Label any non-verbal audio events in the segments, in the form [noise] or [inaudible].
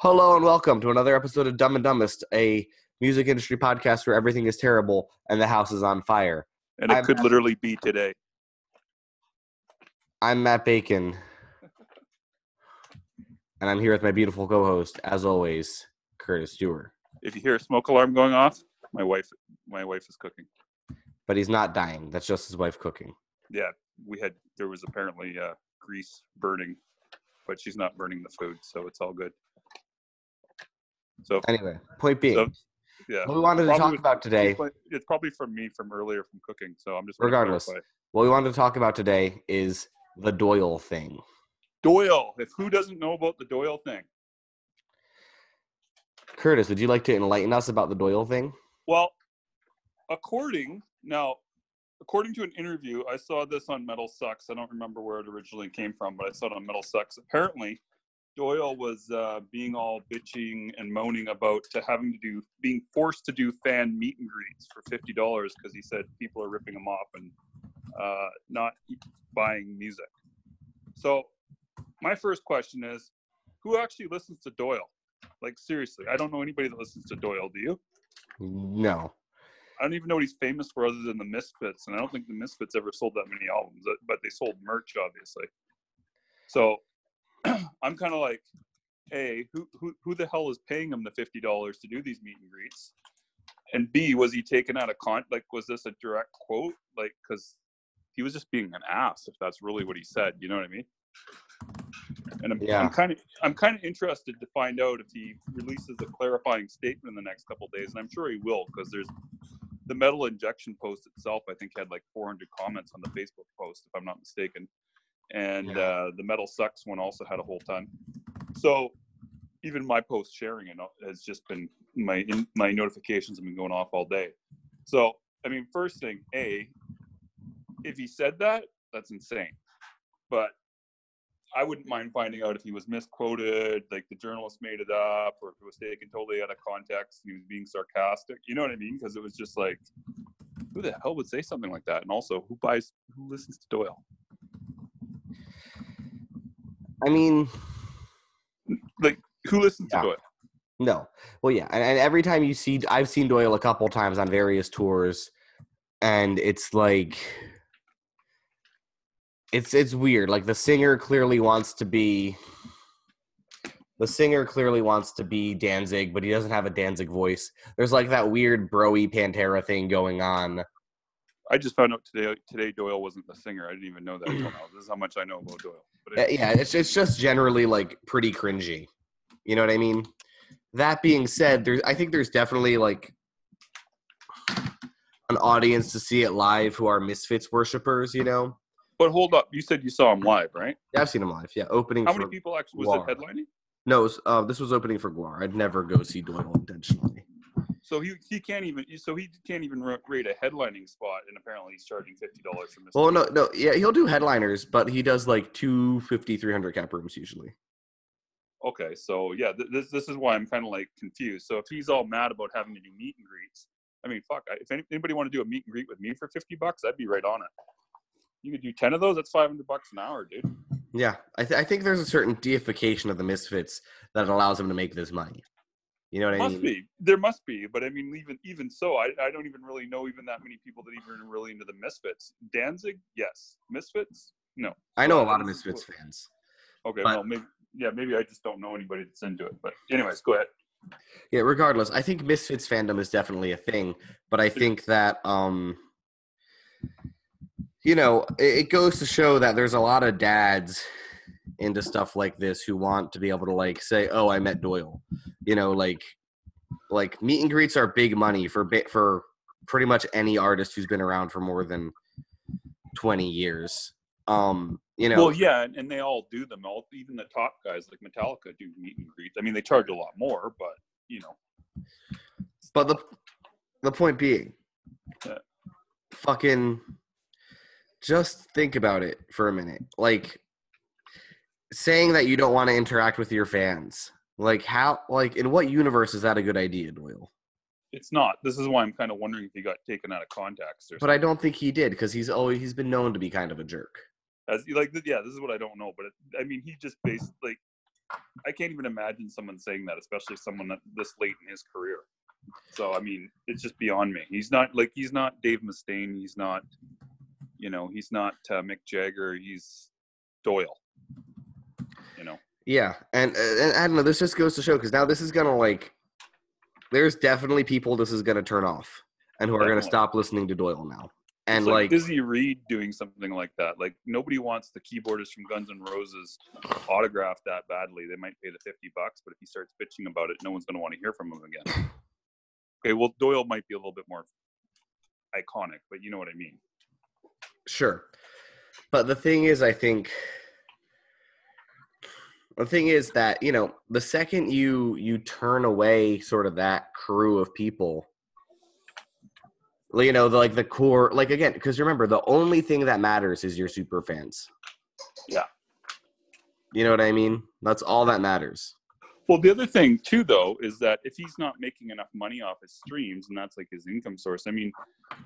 Hello and welcome to another episode of Dumb and Dumbest, a music industry podcast where everything is terrible and the house is on fire. And it I'm- could literally be today. I'm Matt Bacon, and I'm here with my beautiful co-host, as always, Curtis Stewart. If you hear a smoke alarm going off, my wife my wife is cooking. But he's not dying. That's just his wife cooking. Yeah, we had there was apparently uh, grease burning, but she's not burning the food, so it's all good. So Anyway, point being, So, yeah, what we wanted to talk Probably- about today, it's probably from me from earlier from cooking. So I'm just Regardless. what we wanted to talk about today is the Doyle thing. Doyle. If who doesn't know about the Doyle thing? Curtis, would you like to enlighten us about the Doyle thing? Well, according now, according to an interview, I saw this on Metal Sucks. I don't remember where it originally came from, but I saw it on Metal Sucks. Apparently, Doyle was uh, being all bitching and moaning about to having to do being forced to do fan meet and greets for fifty dollars because he said people are ripping him off and uh, not buying music. So, my first question is, who actually listens to Doyle? Like seriously, I don't know anybody that listens to Doyle. Do you? No. I don't even know what he's famous for other than the Misfits, and I don't think the Misfits ever sold that many albums, but they sold merch, obviously. So [clears throat] I'm kind of like, A, who, who who the hell is paying him the fifty dollars to do these meet and greets? And B, was he taken out of con? Like, was this a direct quote? Like, because he was just being an ass, if that's really what he said. You know what I mean? And I'm, Yeah. I'm kind of I'm kind of interested to find out if he releases a clarifying statement in the next couple days, and I'm sure he will because there's the metal injection post itself. I think had like 400 comments on the Facebook post, if I'm not mistaken, and Yeah. uh, the metal sucks one also had a whole ton. So even my post sharing it has just been my in, my notifications have been going off all day. So I mean, first thing, a if he said that, that's insane. But I wouldn't mind finding out if he was misquoted, like the journalist made it up, or if it was taken totally out of context. He was being sarcastic. You know what I mean? Because it was just like, who the hell would say something like that? And also, who buys, who listens to Doyle? I mean, Like, who listens Yeah. to Doyle? No. Well, yeah, and, and every time you see, I've seen Doyle a couple times on various tours, and it's like, it's it's weird. Like the singer clearly wants to be, the singer clearly wants to be Danzig, but he doesn't have a Danzig voice. There's like that weird broy Pantera thing going on. I just found out today. Today, Doyle wasn't the singer. I didn't even know that until now. This is how much I know about Doyle. But yeah, it's it's just generally like pretty cringy. You know what I mean? That being said, there's I think there's definitely like an audience to see it live who are Misfits worshippers. You know, But hold up, you said you saw him live, right? yeah, I've seen him live. Yeah, opening. How many people actually was Gwar. it headlining? No, it was, uh, this was opening for Gwar. I'd never go see Doyle intentionally. So he he can't even so he can't even ra- rate a headlining spot, and apparently he's charging fifty dollars for this. Well, no, no, yeah, he'll do headliners, but he does like 250, 300 cap rooms usually. Okay, so yeah, th- this this is why I'm kind of like confused. So if he's all mad about having to do meet and greets, I mean, fuck. I- If any- anybody want to do a meet and greet with me for fifty bucks, I'd be right on it. You could do ten of those. That's five hundred bucks an hour, dude. Yeah, I, th- I think there's a certain deification of the Misfits that allows him to make this money. You know what I Must mean? be there must be, but I mean, even even so, I I don't even really know even that many people that even are really into the Misfits. Danzig, yes. Misfits, no. I know a lot of Misfits fans. Okay, But- well maybe yeah, maybe I just don't know anybody that's into it. But anyways, go ahead. Yeah, regardless, I think Misfits fandom is definitely a thing, but I think that um you know, it, it goes to show that there's a lot of dads into stuff like this who want to be able to like say, "Oh, I met Doyle." You know, like like meet and greets are big money for bit for pretty much any artist who's been around for more than 20 years. Um, you know, Well, yeah, and, and they all do them. All even the top guys like Metallica do meet and greets. I mean, they charge a lot more, but you know, But the the point being, Yeah. fucking, just think about it for a minute. Like saying that you don't want to interact with your fans. Like how? Like in what universe is that a good idea, Doyle? it's not. This is why I'm kind of wondering if he got taken out of context or But I don't think he did because he's always he's been known to be kind of a jerk. As like, yeah, this is what I don't know. But it, I mean, he just based like I can't even imagine someone saying that, especially someone that this late in his career. So I mean, it's just beyond me. He's not like he's not Dave Mustaine. He's not, you know, he's not uh, Mick Jagger. He's Doyle. Yeah, and, and I don't know. This just goes to show because now this is gonna like, there's definitely people this is gonna turn off and who are gonna stop listening to Doyle now. And It's like, like, Dizzy Reed doing something like that. Like nobody wants the keyboardist from Guns N' Roses autographed that badly. They might pay the fifty bucks, but if he starts bitching about it, no one's going to want to hear from him again. [laughs] Okay, well Doyle might be a little bit more iconic, but you know what I mean. Sure. But the thing is, I think the thing is that, you know, the second you you turn away sort of that crew of people, you know, the, like the core, like again, because remember, the only thing that matters is your super fans. Yeah. You know what I mean? That's all that matters. Well, the other thing too, though, is that if he's not making enough money off his streams, and that's like his income source. I mean,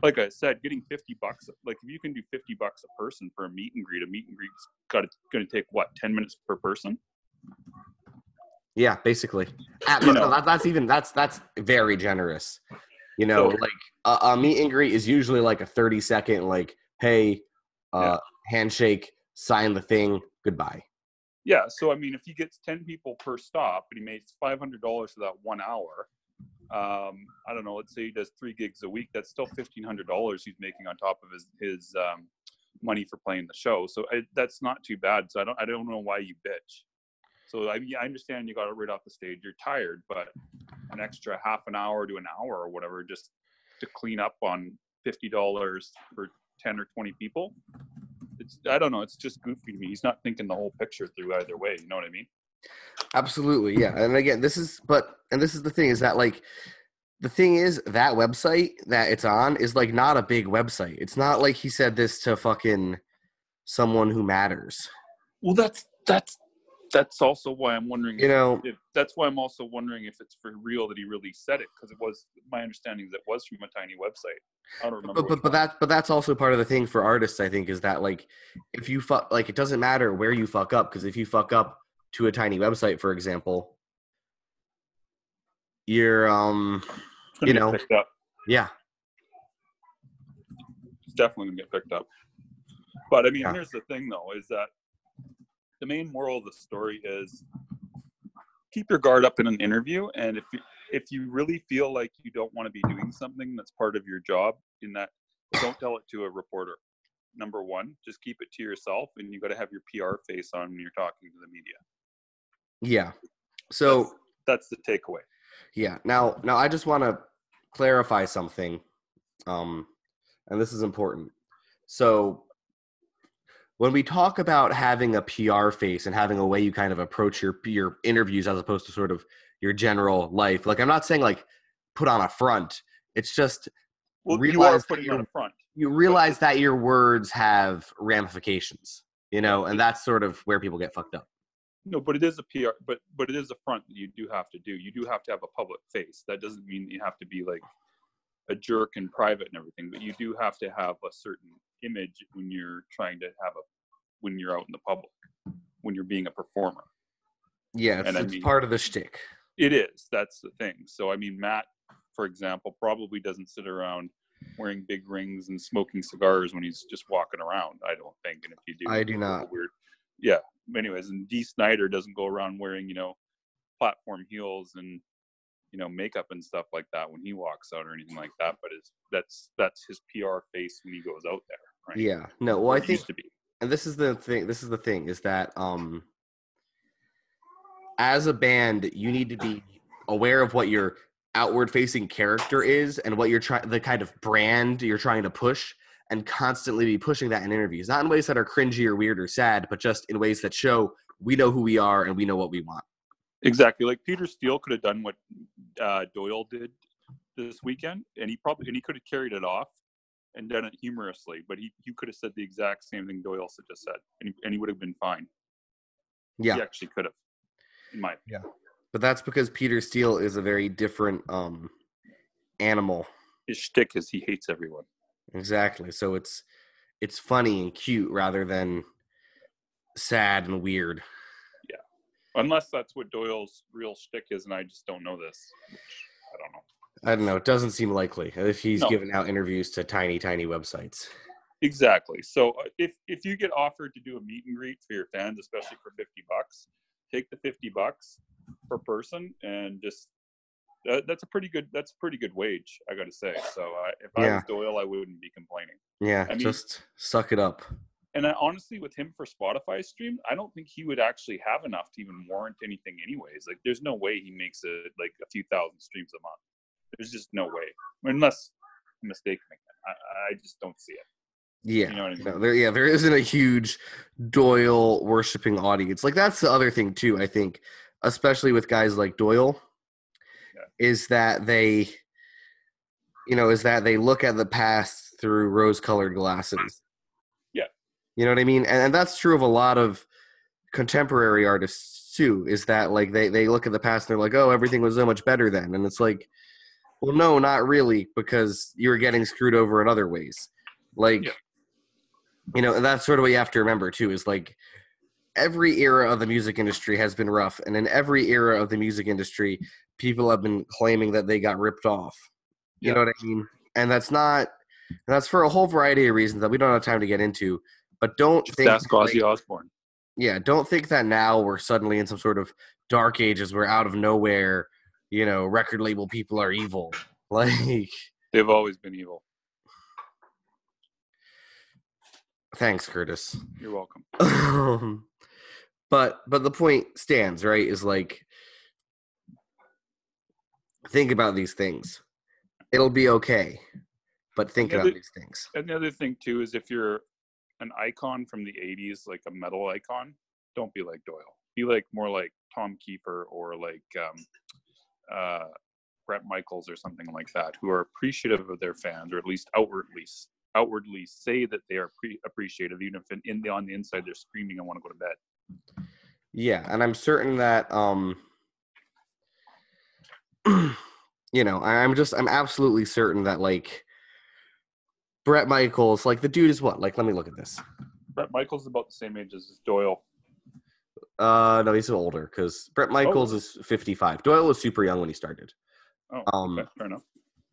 like I said, getting fifty bucks, like if you can do fifty bucks a person for a meet and greet, a meet and greet's got going to take what ten minutes per person. Yeah, basically. At, You know. that, that's even that's that's very generous. You know, So- like a, a meet and greet is usually like a thirty second, like, hey, uh, handshake, sign the thing, goodbye. Yeah, so I mean, if he gets ten people per stop, and he makes five hundred dollars for that one hour, um, I don't know. Let's say he does three gigs a week. That's still fifteen hundred dollars he's making on top of his his um, money for playing the show. So I, that's not too bad. So I don't I don't know why you bitch. So I, I understand you got it right off the stage. You're tired, but an extra half an hour to an hour or whatever just to clean up on fifty dollars for ten or twenty people. It's I don't know. It's just goofy to me. He's not thinking the whole picture through either way. You know what I mean? Absolutely, yeah. And again, this is but and this is the thing is that like the thing is that website that it's on is like not a big website. It's not like he said this to fucking someone who matters. Well, that's that's that's also why I'm wondering. You know, if, that's why I'm also wondering if it's for real that he really said it because it was my understanding that it was from a tiny website. I don't remember. but but, but that but that's also part of the thing for artists i think is that like if you fuck like it doesn't matter where you fuck up because if you fuck up to a tiny website for example you're um you know. picked up. yeah It's definitely gonna get picked up. But I mean, Yeah. here's the thing though: is that the main moral of the story is keep your guard up in an interview, and if you, if you really feel like you don't want to be doing something that's part of your job, in that don't tell it to a reporter. Number one, just keep it to yourself, and you got to have your PR face on when you're talking to the media. yeah so That's the takeaway. yeah now now i just want to clarify something um and this is important so when we talk about having a pr face and having a way you kind of approach your your interviews as opposed to sort of your general life like i'm not saying like put on a front it's just Well, you are Realize that putting you're- on a front. you realize that your words have ramifications you know and that's sort of where people get fucked up No, but it is a PR, but but it is a front that you do have to do. You do have to have a public face. That doesn't mean you have to be like a jerk in private and everything, but you do have to have a certain image when you're trying to have a when you're out in the public, when you're being a performer. yeah it's, And I mean- part of the shtick It is. That's the thing. So I mean, Matt, for example, probably doesn't sit around wearing big rings and smoking cigars when he's just walking around. I don't think. And if you do, I do not. Weird. Yeah. Anyways, and Dee Snider doesn't go around wearing you know platform heels and you know makeup and stuff like that when he walks out or anything like that. But it's that's that's his PR face when he goes out there. Right. yeah no well Or i think used to be. and this is the thing this is the thing is that um as a band you need to be aware of what your outward facing character is and what you're trying the kind of brand you're trying to push and constantly be pushing that in interviews not in ways that are cringy or weird or sad but just in ways that show we know who we are and we know what we want Exactly. Like Peter Steele could have done what uh, Doyle did this weekend, and he probably and he could have carried it off and done it humorously. But he you could have said the exact same thing Doyle just said, and he, and he would have been fine. yeah He actually could have, in my opinion. but that's because peter steele is a very different um animal His shtick is he hates everyone. Exactly. So it's it's funny and cute rather than sad and weird. Unless that's what Doyle's real shtick is, and I just don't know this. I don't know. I don't know. It doesn't seem likely if he's No. giving out interviews to tiny, tiny websites. Exactly. So uh, if if you get offered to do a meet and greet for your fans, especially for fifty bucks, take the fifty bucks per person and just that, that's a pretty good that's a pretty good wage, I got to say. So uh, if I was Doyle, I wouldn't be complaining. Yeah, I mean- just suck it up. And I, honestly, with him for Spotify stream, I don't think he would actually have enough to even warrant anything, anyways. Like, there's no way he makes it like a few thousand streams a month. There's just no way, unless I'm mistaken. I, I just don't see it. Yeah. You know what I mean? No, there, yeah, there isn't a huge Doyle worshiping audience. Like that's the other thing too. I think, especially with guys like Doyle, Yeah. is that they, you know, is that they look at the past through rose-colored glasses. You know what I mean? And, and that's true of a lot of contemporary artists too. Is that like they they look at the past and they're like, oh, everything was so much better then, and it's like, well, no, not really, because you're getting screwed over in other ways. Like, Yeah. you know, that's sort of what you have to remember too. Is like every era of the music industry has been rough, and in every era of the music industry, people have been claiming that they got ripped off. You Yeah. know what I mean? And that's not. And that's for a whole variety of reasons that we don't have time to get into. But don't Just think ask like- Ozzy Osbourne. yeah, don't think that now we're suddenly in some sort of dark ages where out of nowhere, you know, record label people are evil. [laughs] Like, They've always been evil. thanks, Curtis. You're welcome. Um, [laughs] but but the point stands, right? Is like think about these things. It'll be okay, but think Yeah, about but- these things. And the other thing too is if you're an icon from the '80s, like a metal icon, don't be like Doyle. Be like more like Tom Keifer or like um, uh, Bret Michaels or something like that, who are appreciative of their fans, or at least outwardly outwardly say that they are pre- appreciative, even if in, in the on the inside they're screaming, "I want to go to bed." Yeah, and I'm certain that um [clears throat] you know, I'm just I'm absolutely certain that like Bret Michaels, like the dude is what? Like let me look at this. Bret Michaels is about the same age as Doyle. Uh no, he's older cuz Bret Michaels is 55. Doyle was super young when he started. Oh, Um okay, fair enough.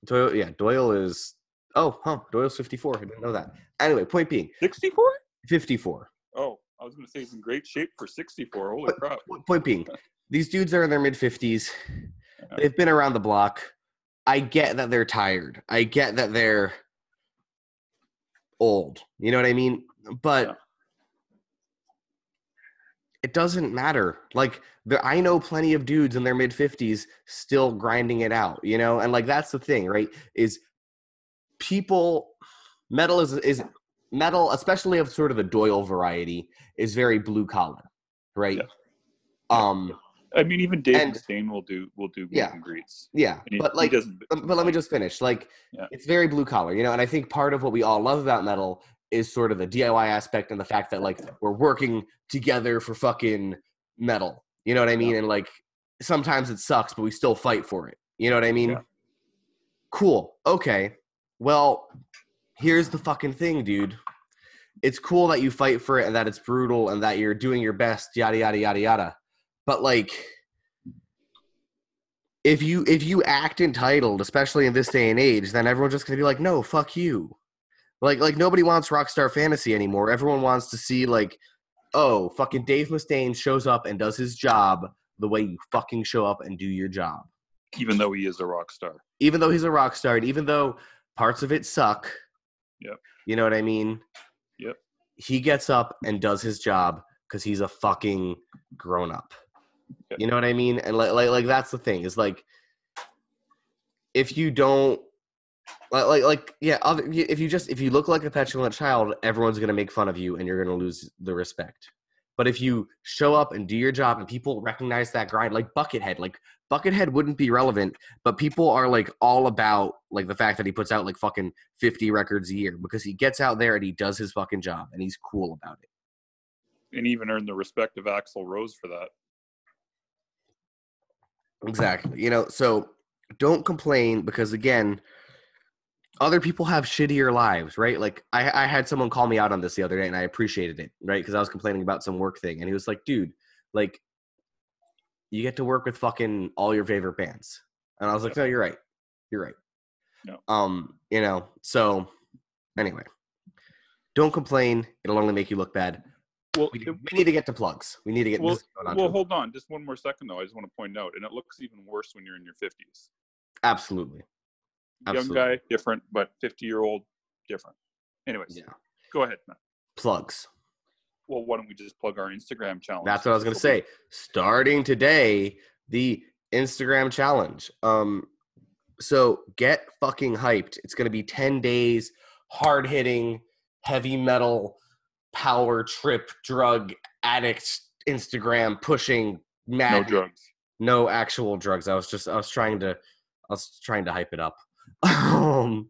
Doyle yeah, Doyle is Oh, huh, Doyle's 54. I didn't know that. Anyway, point being, 64? 54. Oh, I was going to say he's in great shape for 64. Holy crap! Point being, [laughs] these dudes are in their mid 50s. Yeah. They've been around the block. I get that they're tired. I get that they're old. You know what I mean? But Yeah. it doesn't matter. Like there, I know plenty of dudes in their mid 50s still grinding it out, you know? And like that's the thing, right? Is people metal is is metal, especially of sort of the Doyle variety, is very blue collar, right? Yeah. Um I mean, even Dave And- Mustaine will do will do meet Yeah. and greets. yeah, And he, but like but, let me just finish. Like, Yeah. it's very blue collar, you know. And I think part of what we all love about metal is sort of the DIY aspect and the fact that like we're working together for fucking metal. You know what I mean? And like sometimes it sucks, but we still fight for it. You know what I mean? Yeah. Cool. Okay. Well, here's the fucking thing, dude. It's cool that you fight for it and that it's brutal and that you're doing your best, yada yada yada yada. But like if you if you act entitled, especially in this day and age, then everyone's just gonna be like, no, fuck you. Like like nobody wants Rockstar Fantasy anymore. Everyone wants to see like, oh, fucking Dave Mustaine shows up and does his job the way you fucking show up and do your job. even though he is a rock star. Even though he's a rock star, and even though parts of it suck. Yep. You know what I mean? Yep. He gets up and does his job because he's a fucking grown up. Yep. You know what I mean? And like, like, like that's the thing is like, if you don't, like, like, like, yeah, other, if you just if you look like a petulant child, everyone's gonna make fun of you, and you're gonna lose the respect. But if you show up and do your job, and people recognize that grind, like Buckethead, like Buckethead wouldn't be relevant, but people are like all about like the fact that he puts out like fucking 50 records a year because he gets out there and he does his fucking job and he's cool about it. and even earned the respect of Axl Rose for that. Exactly. You know, so don't complain because again, other people have shittier lives, right? Like I, I had someone call me out on this the other day and I appreciated it, right? Because I was complaining about some work thing and he was like, dude, like you get to work with fucking all your favorite bands. And I was like, no, you're right. You're right. No. Um, you know, so anyway, don't complain. It'll only make you look bad. Well, We, we need to get to plugs. We need to get well, this going on. well, hold on, just one more second though. I just want to point out, and it looks even worse when you're in your fifties. Absolutely. Young guy, different, but fifty-year-old, different. Anyways, Yeah. go ahead. Matt. Plugs. Well, why don't we just plug our Instagram challenge? That's what I was gonna say. Starting today, the Instagram challenge. Um, so get fucking hyped. It's gonna be ten days, hard hitting, heavy metal, power trip, drug addict, Instagram pushing, mad, No drugs. no actual drugs. I was just I was trying to I was trying to hype it up. [laughs] um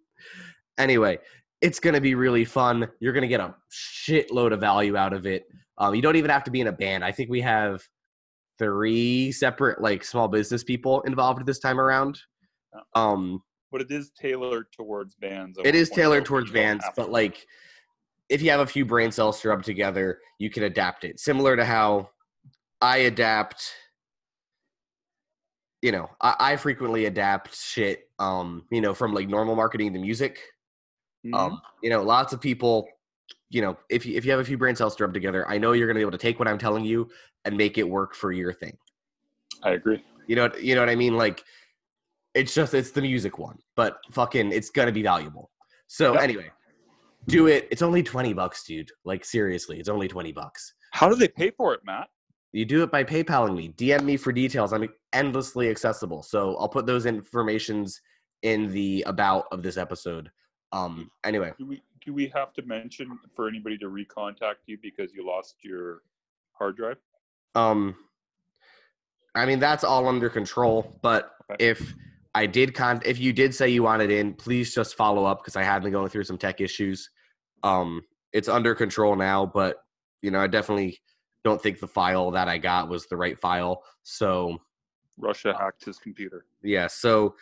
anyway, it's gonna be really fun. You're gonna get a shitload of value out of it. Um, you don't even have to be in a band. I think we have three separate like small business people involved this time around. Um But it is tailored towards bands. It is tailored towards bands, but to. like if you have a few brain cells rubbed together, you can adapt it. Similar to how I adapt, you know, I, I frequently adapt shit, um, you know, from like normal marketing to music. Mhm. Um, you know, lots of people, you know, if you if you have a few brain cells rubbed together, I know you're gonna be able to take what I'm telling you and make it work for your thing. I agree. You know, what- you know what I mean? Like, it's just it's the music one, but fucking, it's gonna be valuable. So Yep. anyway, do it. It's only twenty bucks, dude. Like seriously, it's only twenty bucks. How do they pay for it, Matt? You do it by PayPaling me. DM me for details. I'm endlessly accessible. So I'll put those informations in the about of this episode. Um. Anyway, Do we do we have to mention for anybody to recontact you because you lost your hard drive? um, I mean that's all under control. But Okay. if I did con, if you did say you wanted in, please just follow up because I have been going through some tech issues. Um, it's under control now, but you know I definitely don't think the file that I got was the right file. So Russia hacked his computer. yeah, so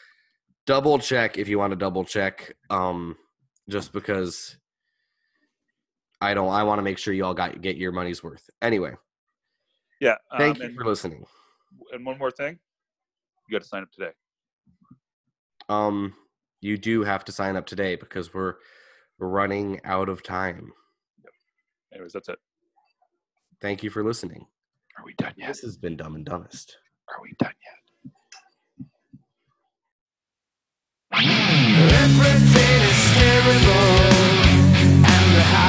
double check if you want to double check. Um, just because I don't, I want to make sure you all got get your money's worth. Anyway, Yeah. thank um, you and, for listening. and one more thing, you got to sign up today um, you do have to sign up today because we're running out of time. Yep. Anyways, that's it. Thank you for listening. Are we done yet? This has been Dumb and Dumbest. Are we done yet? Everything is terrible and the high